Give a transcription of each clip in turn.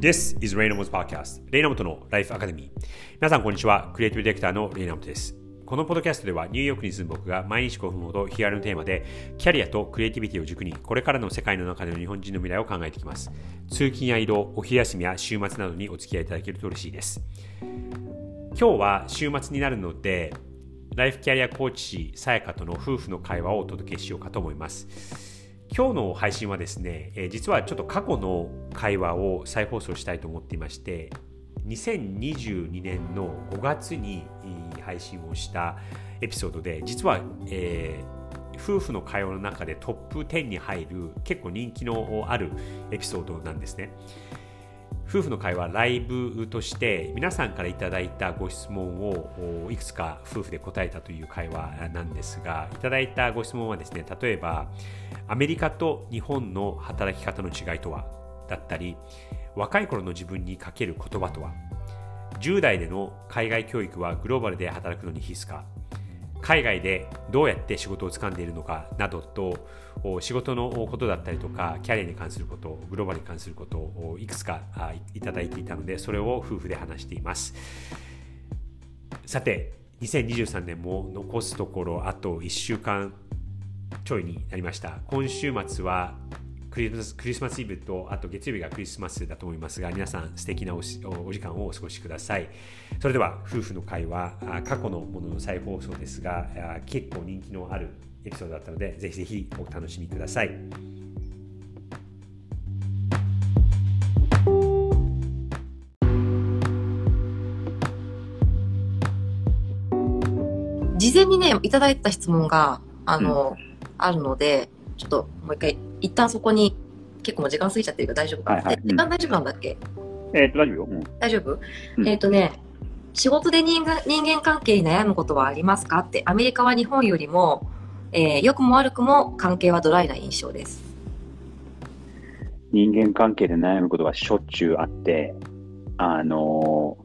This is レイナモト Podcast レイナモトのライフアカデミー皆さんこんにちは。クリエイティブディレクターのレイナモトです。このポッドキャストではニューヨークに住む僕が毎日5分ほどヒアルのテーマでキャリアとクリエイティビティを軸にこれからの世界の中での日本人の未来を考えていきます。通勤や移動お昼休みや週末などにお付き合いいただけると嬉しいです。今日は週末になるのでライフキャリアコーチさやかとの夫婦の会話をお届けしようかと思います。今日の配信はですね、え、実はちょっと過去の会話を再放送したいと思っていまして2022年の5月に配信をしたエピソードで実は、えー、夫婦の会話の中でトップ10に入る結構人気のあるエピソードなんですね。夫婦の会話ライブとして皆さんからいただいたご質問をいくつか夫婦で答えたという会話なんですがいただいたご質問はですね例えばアメリカと日本の働き方の違いとはだったり若い頃の自分にかける言葉とは10代での海外教育はグローバルで働くのに必須か海外でどうやって仕事を掴んでいるのかなどと仕事のことだったりとかキャリアに関することグローバルに関することをいくつかいただいていたのでそれを夫婦で話しています。さて2023年も残すところあと1週間ちょいになりました。今週末はクリスマスイブとあと月曜日がクリスマスだと思いますが皆さん素敵なお時間をお過ごしください。それでは夫婦の会話過去のものの再放送ですが結構人気のあるエピソードだったのでぜひぜひお楽しみください。事前にねいただいた質問があの、うん、あるのでちょっともう一回一旦そこに結構もう時間過ぎちゃってるから大丈夫か、はいはい、時間大丈夫なんだっけ、えっ、と、大丈夫よ。うん、大丈夫、うん、えっ、とね、仕事で人間関係に悩むことはありますか？って、アメリカは日本よりも、えー、良くも悪くも関係はドライな印象です。人間関係で悩むことはしょっちゅうあって、あの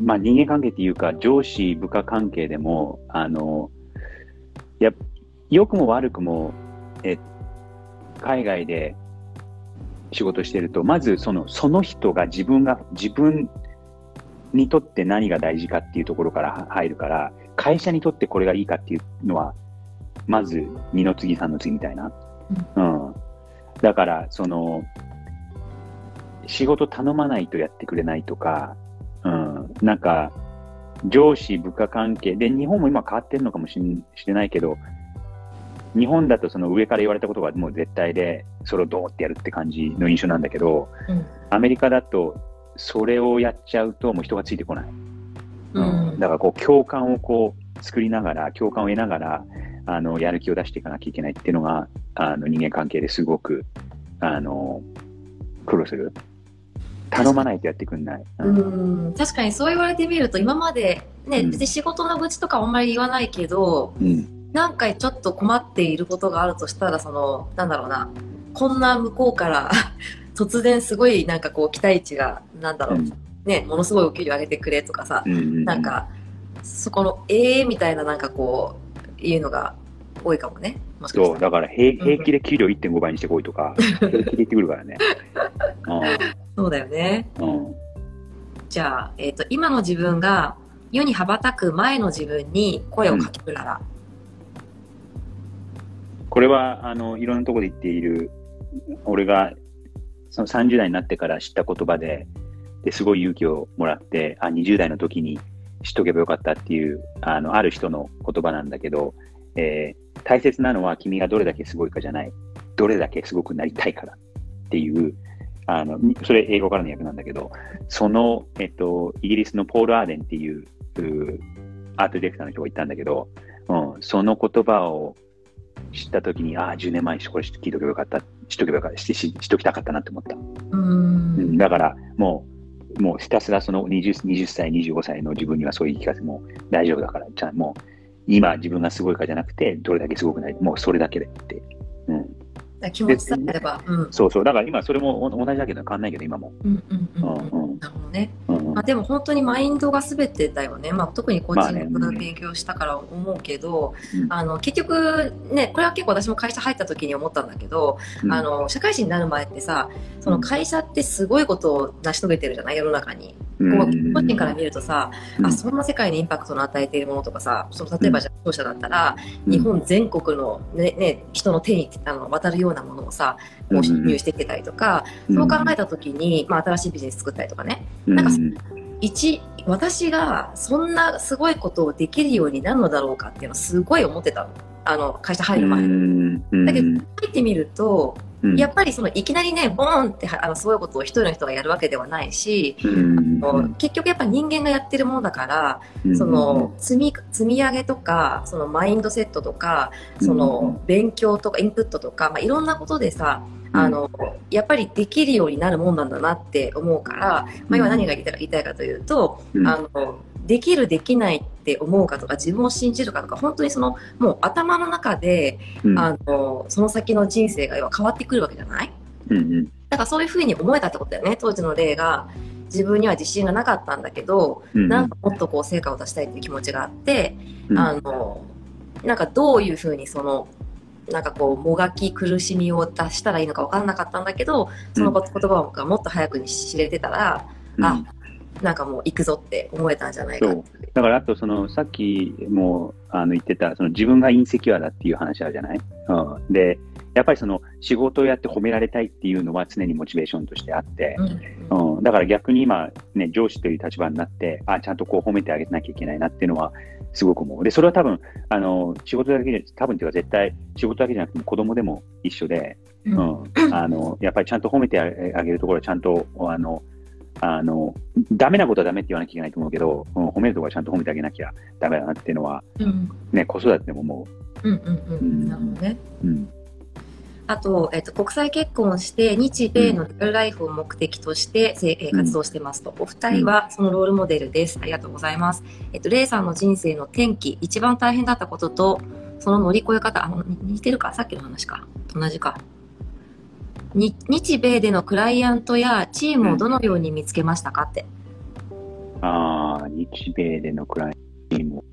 ー、まあ、人間関係っていうか、上司、部下関係でも、あの、や良くも悪くも、え海外で仕事してると、まずそのその人が自分が、自分にとって何が大事かっていうところから入るから、会社にとってこれがいいかっていうのは、まず二の次三の次みたいな。うん。うん、だから、その、仕事頼まないとやってくれないとか、うん、なんか、上司、部下関係で、日本も今変わってるのかもしれないけど、日本だとその上から言われたことがもう絶対で、それをどうってやるって感じの印象なんだけど、うん、アメリカだと、それをやっちゃうともう人がついてこない。うん、うん、だからこう共感をこう作りながら、共感を得ながら、あの、やる気を出していかなきゃいけないっていうのが、あの、人間関係ですごく、あの、苦労する。頼まないとやってくんない。うん、ん、確かにそう言われてみると、今までね、別に仕事の愚痴とかあんまり言わないけど、うん。何回ちょっと困っていることがあるとしたら、その、なんだろうな、こんな向こうから 突然すごいなんかこう期待値が、なんだろう、うん、ね、ものすごいお給料上げてくれとかさ、うんうん、なんか、そこの、ええー、みたいななんかこう、いうのが多いかもね。もしかそう、だから平平気で給料1.5倍にしてこいとか、平気で言ってくるからね。そうだよね。うん、じゃあ、えっ、ー、と、今の自分が世に羽ばたく前の自分に声をかけるなら、これは、あの、いろんなところで言っている、俺が、その30代になってから知った言葉で、ですごい勇気をもらって、あ、20代の時に知っとけばよかったっていう、あの、ある人の言葉なんだけど、えー、大切なのは君がどれだけすごいかじゃない、どれだけすごくなりたいからっていう、あの、それ英語からの訳なんだけど、その、えっと、イギリスのポール・アーデンっていう、うアートディレクターの人が言ったんだけど、うん、その言葉を知ったときに、ああ、10年前にこれ聞いとけばよかった、しとけばよかった、しししときたかったなって思った。うん、だから、もう、もうひたすらその 20, 20歳、25歳の自分にはそういう聞かせも大丈夫だから、じゃあもう、今自分がすごいかじゃなくて、どれだけすごくない、もうそれだけでって。うん。気持ちさえれば、うん、そうそう。だから今それも同じだけど変わんないけど、今も。うんうんうん。うんうん、なるほどね。まあ、でも本当にマインドが全てだよね、まあ、特にコーチングの勉強したから思うけど、うん。あの結局ねこれは結構私も会社入った時に思ったんだけど、うん。あの社会人になる前ってさその会社ってすごいことを成し遂げてるじゃない？世の中に。こう個人から見るとさ、うん。あそんな世界にインパクトの与えているものとかさその例えばじゃあ商社だったら、うん。日本全国の、ねね、人の手にあの渡るようなものをさこう輸入してきてたりとか、そう考えた時に、まあ、新しいビジネス作ったりとかねなんか一私がそんなすごいことをできるようになるのだろうかっていうのはすごい思ってたの。あの会社入る前に。だけど入ってみるとやっぱりそのいきなりねボーンってあのそういうことを一人の人がやるわけではないし、あの結局やっぱ人間がやってるものだから、その積み積み上げとかそのマインドセットとかその勉強とかインプットとか、まあ、いろんなことでさあのやっぱりできるようになるもんなんだなって思うから、まあ、今何が言いたい言いたいかというと、あのできるできないって思うかとか自分を信じるかとか本当にそのもう頭の中で、あのその先の人生が要は変わってくるわけじゃない、だからそういうふうに思えたってことだよね当時の例が。自分には自信がなかったんだけど、なんかもっとこう成果を出したいっていう気持ちがあって、あのなんかどういうふうにそのなんかこうもがき苦しみを出したらいいのか分からなかったんだけどその言葉がもっと早くに知れてたら、あなんかもう行くぞって思えたんじゃないかだからあとそのさっきもあの言ってたその自分がインセキュアだっていう話あるじゃない、うん、でやっぱりその仕事をやって褒められたいっていうのは常にモチベーションとしてあって、うん、うん、だから逆に今、ね、上司という立場になってあちゃんとこう褒めてあげなきゃいけないなっていうのはすごく思う。で、それは多分、あの、仕事だけで、多分っていうか絶対、仕事だけじゃなくても子供でも一緒で、うん、うん、あの、やっぱりちゃんと褒めてあげるところはちゃんと、あの、あの、ダメなことはダメって言わなきゃいけないと思うけど、うん、褒めるところはちゃんと褒めてあげなきゃダメだなっていうのは、うん、ね、子育てでも思う。うんうんうん。うん、なるほどね。うん。あと、えっと、国際結婚をして、日米のリアルライフを目的として、うん、活動してますと。お二人はそのロールモデルです。ありがとうございます。えっと、レイさんの人生の転機、一番大変だったことと、その乗り越え方、あの、似てるか？さっきの話か。同じか。に日米でのクライアントやチームをどのように見つけましたかって。うん、ああ、日米でのクライアントチーム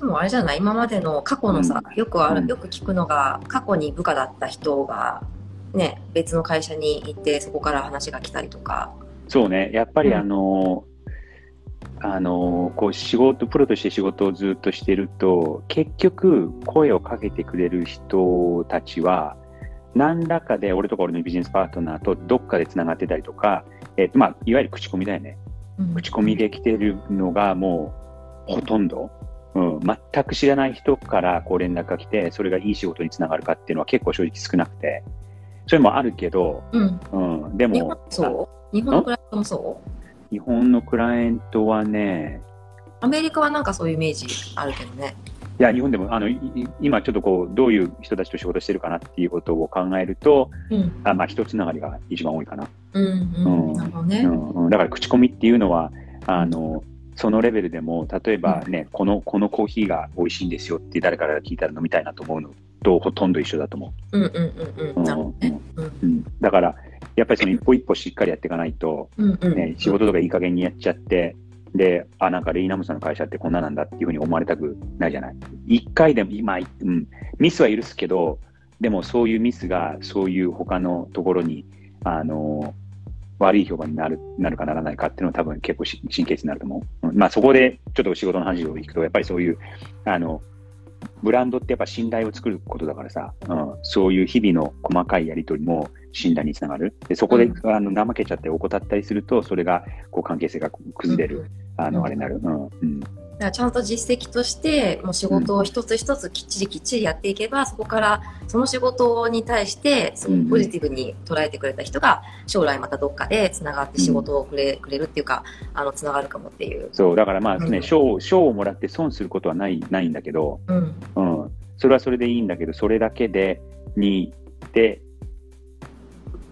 でもあれじゃない今までの過去のさ、よくある、よく聞くのが、過去に部下だった人が、ね、別の会社に行って、そこから話が来たりとか。そうね、やっぱりあの、うん、あの、こう仕事、プロとして仕事をずっとしてると、結局、声をかけてくれる人たちは、何らかで俺とか俺のビジネスパートナーとどっかでつながってたりとか、えっ、ー、と、まあ、いわゆる口コミだよね。うん、口コミで来てるのがもう、ほとんど。うん、全く知らない人からこう連絡が来て、それがいい仕事につながるかっていうのは結構正直少なくて、それもあるけど、うん、うん、でも、日本そう？日本のクライアントもそう？日本のクライアントはね、アメリカはなんかそういうイメージあるけどね。いや、日本でも、あの、今ちょっとこう、どういう人たちと仕事してるかなっていうことを考えると、うん、あまあ、人つながりが一番多いかな。うん、うん、なるほどね、うん。だから、口コミっていうのは、あの、そのレベルでも、例えばね、うん、この、このコーヒーが美味しいんですよって誰から聞いたら飲みたいなと思うのとほとんど一緒だと思う。うんうんうんうん。だから、やっぱりその一歩一歩しっかりやっていかないと、ね、仕事とかいい加減にやっちゃって、で、あ、なんかレイナムさんの会社ってこんななんだっていうふうに思われたくないじゃない。一回でも、今、うん、ミスは許すけど、でもそういうミスがそういう他のところに、あの、悪い評判になるなるかならないかっていうのは多分結構神経質になると思う。うん、まあそこでちょっと仕事の話をいくと、やっぱりそういう、あの、ブランドってやっぱ信頼を作ることだからさ、うん、そういう日々の細かいやりとりも信頼につながる。でそこで、うん、あの怠けちゃって怠ったりすると、それがこう関係性が崩れる、うん、あの、あれになる。うん。うんだからちゃんと実績としてもう仕事を一つ一つきっちりきっちりやっていけば、そこからその仕事に対してすごくポジティブに捉えてくれた人が将来またどっかでつながって仕事をくれ,、くれるっていうかあのつながるかもっていう。そうだからまあね賞、うん、賞をもらって損することはないないんだけど、うん。うん、それはそれでいいんだけどそれだけでにで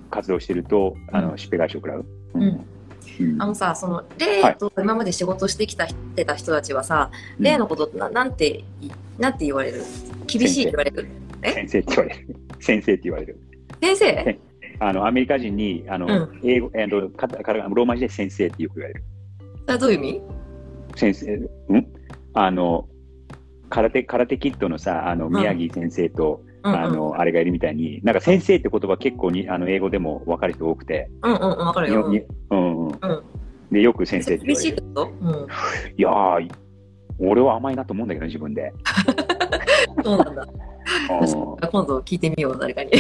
活動してるとあの、しっぺ返しを食らう。うんあのさ、その、例と今まで仕事してきた、てた人たちはさ、例のことななんて、なんて言われる？厳しいって言われる？先生って言われる。先生って言われる。先生？あの、アメリカ人に、あの、うん。英語、えーと、かかローマ字で先生ってよく言われる。それはどういう意味？先生、うん？あの、空手、空手キッドのさ、あの、宮城先生と、うんうんあの、あれがいるみたいに、なんか先生って言葉結構に、あの、英語でも分かる人多くて、うんうんうん、わかるよ。にうんうん。うんで、よく先生って言われる。てことうん。いやー、俺は甘いなと思うんだけど、自分で。そうなんだ。うん今度聞いてみよう、誰かに。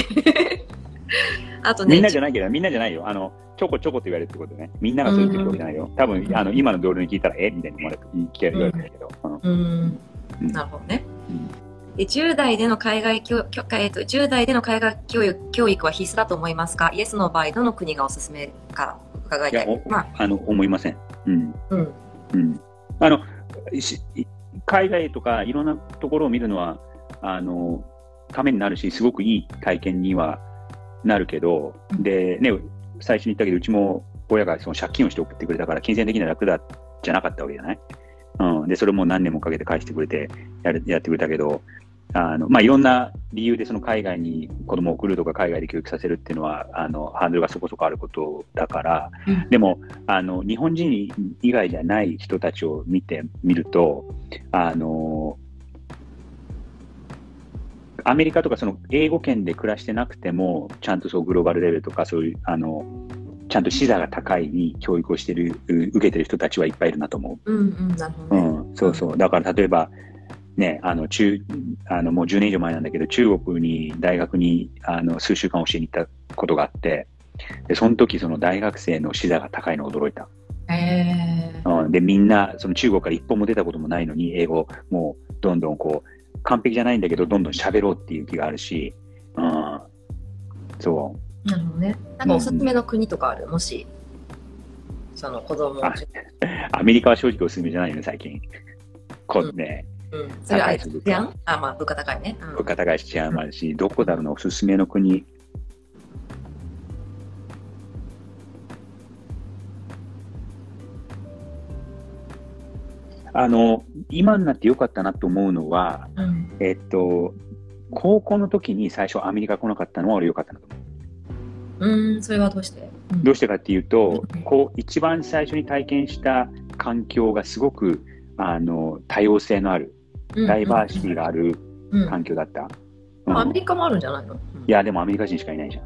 あとね、みんなじゃないけど、みんなじゃないよ。あの、ちょこちょこって言われるってことね。みんながそう言ってるわけじゃないよ。多分、あの、今の同僚に聞いたら、え？みたいに思われて、聞かれるけど。うんなるほどねうん。で10代での海外教教えっと10代での海外教育教育は必須だと思いますか？イエスの場合、どの国がおすすめか伺いたい。おまあ、あの、思いません。うん。うん。うん。あの、し海外とかいろんなところを見るのは、あの、ためになるし、すごくいい体験にはなるけど、うんで、ね、最初に言ったけど、うちも親がその借金をして送ってくれたから、金銭的には楽だ、じゃなかったわけじゃない？うん。で、それも何年もかけて返してくれて、やるやってくれたけど、あの、まあ、いろんな理由でその海外に子供を送るとか海外で教育させるっていうのは、あの、ハードルがそこそこあることだから、うんでも、あの、日本人以外じゃない人たちを見てみると、あの、アメリカとかその英語圏で暮らしてなくても、ちゃんとそうグローバルレベルとかそういう、あの、ちゃんと視座が高いに教育をしてる、う受けてる人たちはいっぱいいるなと思うんうん、なるほう。どね。うん、そうそう。だから例えば、ね、あの、中、あの、もう10年以上前なんだけど、中国に、大学に、あの、数週間教えに行ったことがあって、で、その時その大学生の視座が高いの驚いた。へえ。うん、で、みんな、その中国から一本も出たこともないのに、英語、もう、どんどんこう、完璧じゃないんだけど、どんどん喋ろうっていう気があるし、うん、そなるほどね。なんかおすすめの国とかある？もし、その子供。アメリカは正直おすすめじゃないよね、最近。こうね、うん。それあれ、高いです治安あ、まあ、物価高いね。うん物価高いし治安もあるし、どこだろうな、おすすめの国？あの、今になってよかったなと思うのは、うん。えっと、高校の時に最初アメリカ来なかったのは俺よかったなと思う。うん、それはどうして？うんどうしてかっていうとうん、こう、一番最初に体験した環境がすごく、あの、多様性のある、ダイバーシティがあるうん。うん環境だった。うん。メリカもあるんじゃないの？いや、でもアメリカ人しかいないじゃん。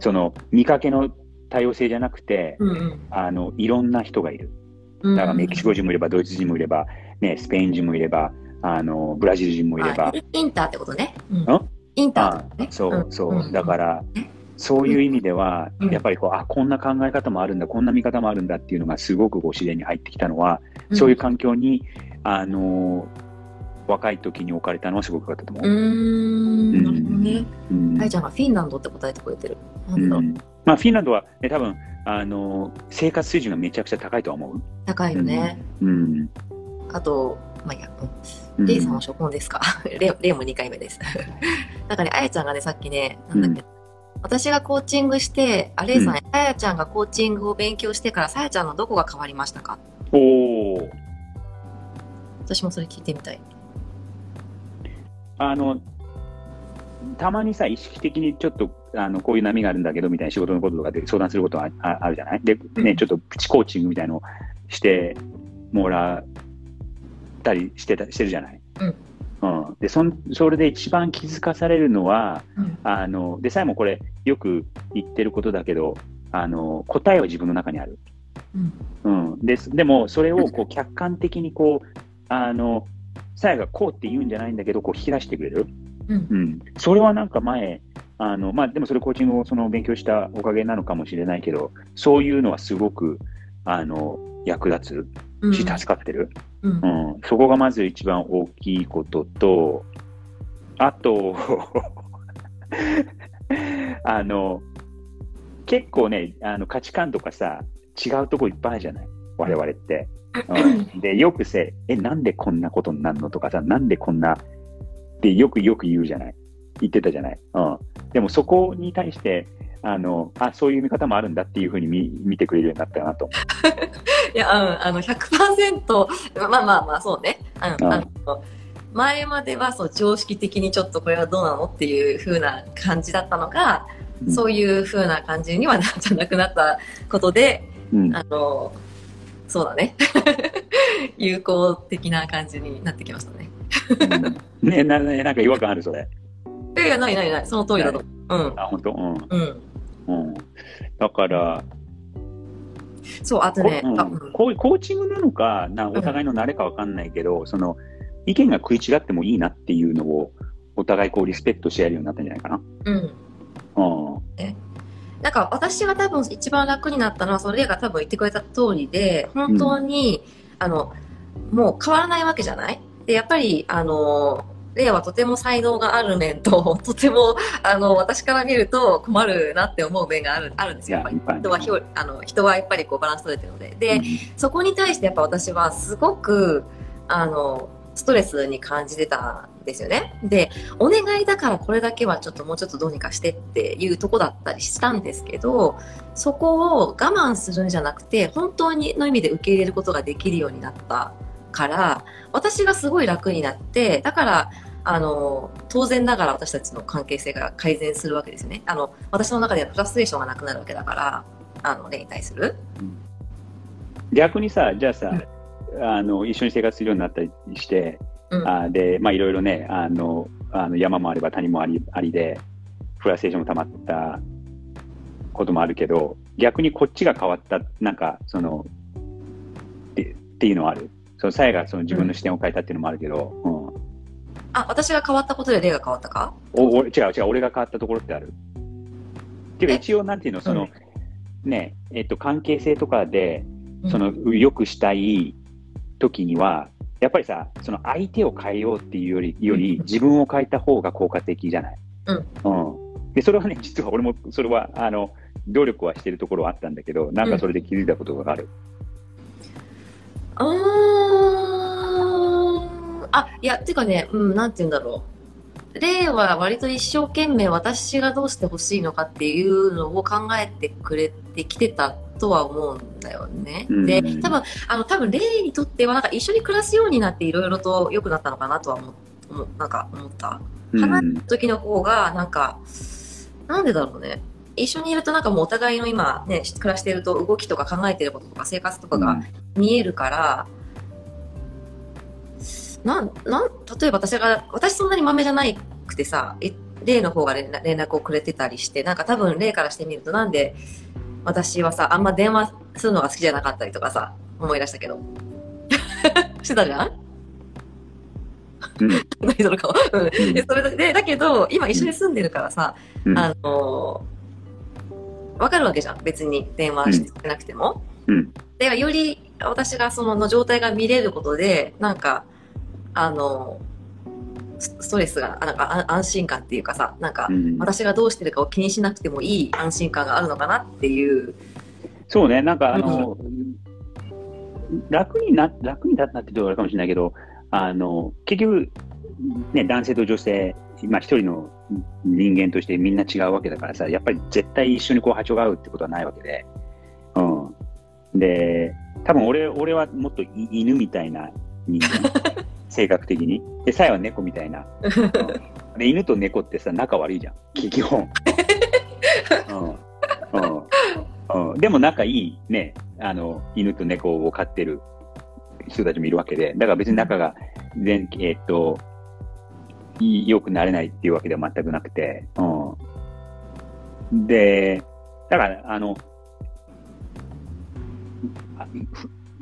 その、見かけの多様性じゃなくて、うんうん。あの、いろんな人がいる。うん。だからメキシコ人もいれば、ドイツ人もいれば、ね、スペイン人もいれば、あの、ブラジル人もいれば。あ、イインターってことね。うん。ん？インターっあてことね。そうそう、ん。だから、そういう意味では、うん。やっぱりこう、あ、こんな考え方もあるんだ、こんな見方もあるんだっていうのがすごくこう自然に入ってきたのは、ん。そういう環境に、あの若い時に置かれたのはすごく良かったと思う。ーう。ん、なるほい、じゃあ、フィンランドって答えてくれてる。なんん。まあ、フィンランドは、ね、多分あの生活水準がめちゃくちゃ高いとは思う。高いよね。うん。あと、まあいいや、うん。うん。レイさんは初婚ですか？レイレイも2回目です。なんかね、あやちゃんがね、さっきね、なんだっけ、私がコーチングして、あ、レイさん、うん。あやちゃんがコーチングを勉強してから、さやちゃんのどこが変わりましたか？おお私もそれ聞いてみたい。あのたまにさ、意識的にちょっとあのこういう波があるんだけどみたいな仕事のこととかで相談することはあああるじゃない？で、ね、うん。ちょっとプチコーチングみたいのをしてもらったりしてたしてるじゃない？うんうん、でそんそれで一番気づかされるのは、うんあのでさえもこれよく言ってることだけどあの答えは自分の中にある。うん。うん、ですでも、それをこう客観的にこう、あの、さやがこうって言うんじゃないんだけど、こう引き出してくれる。うん。うん。それはなんか前、あの、まあ、でもそれコーチングをその勉強したおかげなのかもしれないけど、そういうのはすごく、あの、役立うん。つし、助かってる。うんうん。そこがまず一番大きいことと、あと、あの、結構ね、あの価値観とかさ、違うとこいっぱいあるじゃない？我々って。うん、で、よくせ、え、なんでこんなことになるのとかさ、なんでこんな、ってよくよく言うじゃない？言ってたじゃない？うん。でもそこに対して、あの、あ、そういう見方もあるんだっていうふうに見見てくれるようになったかなと。いや、うん、あの、100%、まあまあまあ、そうね。うん、うんあの、前まではそう常識的にちょっとこれはどうなのっていう風な感じだったのが、うん、そういう風な感じにはなじゃなくなったことで、うん、あのそうだね 友好的な感じになってきましたね。うん、ねななんか違和感あるそれ。いやいやないないないその通りだと。うん。あ本当？うん。うん。うん。だから。そう、あとね、うん、コーチングなのか、なお互いの慣れかわかんないけど、その、意見が食い違ってもいいなっていうのを、お互いこうリスペクトし合えるようになったんじゃないかな。うん。うん。え？なんか私が多分一番楽になったのは、それが多分言ってくれた通りで、本当に、うん、あの、もう変わらないわけじゃない？で、やっぱり、あの、レイはとても才能がある面と、とても、あの、私から見ると困るなって思う面がある、あるんですよ。やっぱり人はひょ、あの、人はやっぱりこうバランス取れてるので。で、うん、そこに対してやっぱ私はすごく、あの、ストレスに感じてたんですよね。で、お願いだからこれだけはちょっともうちょっとどうにかしてっていうとこだったりしたんですけど、そこを我慢するんじゃなくて、本当にの意味で受け入れることができるようになったから、私がすごい楽になって、だから、あの、当然ながら私たちの関係性が改善するわけですよね。あの、私の中ではフラストレーションがなくなるわけだから、あの、例に対する。逆にさ、じゃあさ、うんあの一緒に生活するようになったりして、うん、あで、まあ、いろいろねあのあの山もあれば谷もありありでフラステーションもたまったこともあるけど逆にこっちが変わったなんかそのっていうのはある？そのさやがその自分の視点を変えたっていうのもあるけど、うん、あ私が変わったことで例が変わったか？おお違う違う俺が変わったところってある。っていうか一応なんていうのその、うん、ねえっと関係性とかでその、よくしたい時には、やっぱりさ、その相手を変えようっていうより、より自分を変えた方が効果的じゃない？うん。うん。で、それはね、実は俺も、それは、あの、努力はしてるところはあったんだけど、なんかそれで気づいたことがある。うん、ああ、いや、っていうかね、うん、なんて言うんだろう。例は割と一生懸命私がどうしてほしいのかっていうのを考えてくれてきてたとは思うんだよね。うん、で、多分、あの、多分、レイにとっては、なんか一緒に暮らすようになっていろいろと良くなったのかなとは思う、なんか思った。離れた時の方が、なんか、なんでだろうね。一緒にいるとなんかもうお互いの今ね、暮らしてると動きとか考えてることとか生活とかが見えるから、うん、なん、なん、例えば私が、私そんなに豆じゃないくてさ、例の方が連絡をくれてたりして、なんか多分例からしてみるとなんで私はさ、あんま電話するのが好きじゃなかったりとかさ、思い出したけど。してたじゃん？うん、何その顔。うん。で、それで、だけど、今一緒に住んでるからさ、うん、あのわかるわけじゃん。別に電話してなくても。うん。で、より私がそのの状態が見れることで、なんか、あのストレスが、なんか安心感っていうかさ、なんか、私がどうしてるかを気にしなくてもいい安心感があるのかなっていう。そうね、なんかあの、うん、楽にな、楽になったって言うとあるかもしれないけど、あの、結局、ね、男性と女性、まあ一人の人間としてみんな違うわけだからさ、やっぱり絶対一緒にこう波長が合うってことはないわけで、うん。で、多分俺、俺はもっと犬みたいな人間。性格的に。で、さえは猫みたいな。で、犬と猫ってさ、仲悪いじゃん。基本。うんうんうん、でも仲いいね、あの、犬と猫を飼ってる人たちもいるわけで、だから別に仲が全、えー、っと、良くなれないっていうわけでは全くなくて、うん。で、だから、あの、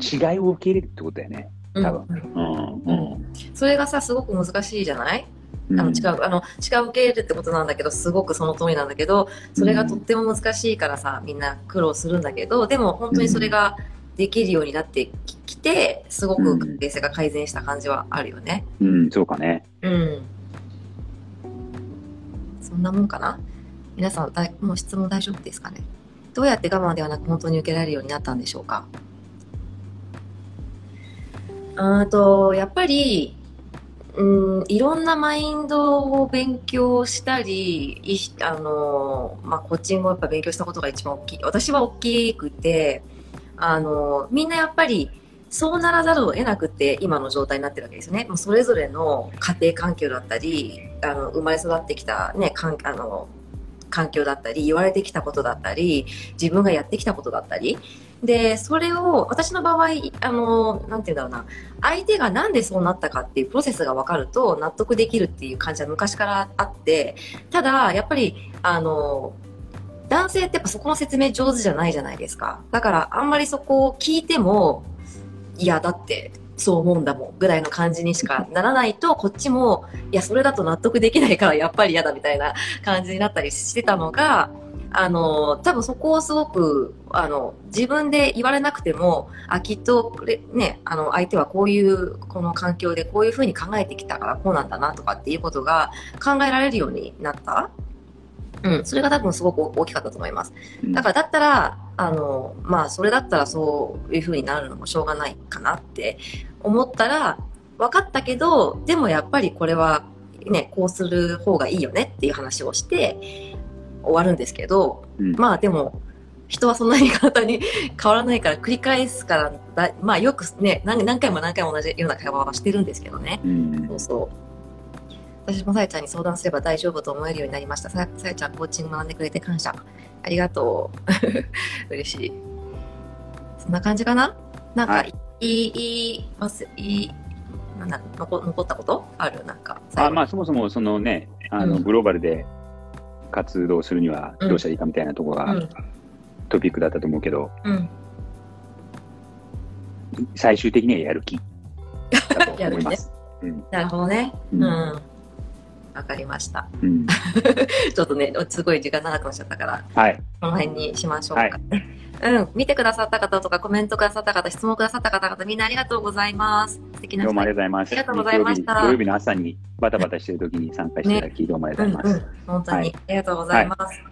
違いを受け入れるってことだよね。多分。うん。うん。それがさ、すごく難しいじゃない？あの違う、あの、違う受け入れるってことなんだけど、すごくその通りなんだけど、それがとっても難しいからさ、みんな苦労するんだけど、でも本当にそれができるようになってきて、すごく関係性が改善した感じはあるよね。うん、うん、そうかね。うん。そんなもんかな？皆さんだ、もう質問大丈夫ですかね？どうやって我慢ではなく本当に受けられるようになったんでしょうか？あと、やっぱり、うん、いろんなマインドを勉強したり、いあの、まあ、コーチングをやっぱ勉強したことが一番大きい。私は大きくて、あの、みんなやっぱり、そうならざるを得なくて今の状態になってるわけですよね。もうそれぞれの家庭環境だったり、あの生まれ育ってきたね、かんあの環境だったり、言われてきたことだったり、自分がやってきたことだったり。で、それを、私の場合、あの、なんて言うんだろうな、相手がなんでそうなったかっていうプロセスが分かると納得できるっていう感じは昔からあって、ただ、やっぱり、あの、男性ってやっぱそこの説明上手じゃないじゃないですか。だから、あんまりそこを聞いても、いや、だって、そう思うんだもんぐらいの感じにしかならないと、こっちも、いや、それだと納得できないからやっぱり嫌だみたいな感じになったりしてたのが、あの、多分そこをすごく、あの、自分で言われなくても、あ、きっと、ね、あの、相手はこういう、この環境でこういうふうに考えてきたからこうなんだなとかっていうことが考えられるようになった。うん、それが多分すごく大きかったと思います。だからだったら、あの、まあ、それだったらそういうふうになるのもしょうがないかなって思ったら、分かったけど、でもやっぱりこれはね、こうする方がいいよねっていう話をして終わるんですけど、うん、まあでも、人はそんなに簡単に 変わらないから繰り返すからだ、まあよくね何、何回も何回も同じような会話はしてるんですけどね。うん、そうそう。私もさやちゃんに相談すれば大丈夫と思えるようになりました。さやちゃん、コーチング学んでくれて感謝。ありがとう。嬉しい。そんな感じかな？なんか、はい、いい、いい、ます？いい、なんだ残残ったこと？ある？なんか。あまあ、そもそも、そのね、あの、うん、グローバルで活動するにはどうしたらいいかみたいなところが、トピックだったと思うけど、うん、最終的にはやる気だと思います。ね。うん、なるほどね。うんわかりました。うん、ちょっとね、すごい時間長くなっちゃったから、はい、この辺にしましょうか。はいうん、見てくださった方とか、コメントくださった方、質問くださった方々、みんなありがとうございます。素敵などうもありがとうございます。ありがとうございました。土曜日の朝にバタバタしてる時に参加していただき、ね、どうもありがとうございます。うんうん、本当に、はい、ありがとうございます。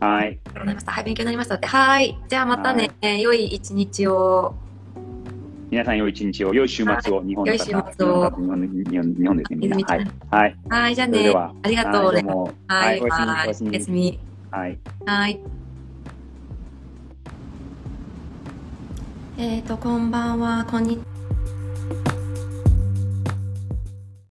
はい。ありがとうございました。はい、勉強になりましたって。はい。じゃあまたね、良い一日を。皆さん良い一日を、良い週末を、日本の方、良い週末を日本日本ですね、みんな。はい。はい。はい、じゃあね。では、ありがとう。どうも。はい、おやすみ。はい。はい。えっ、と、こんばんは、こんにちは。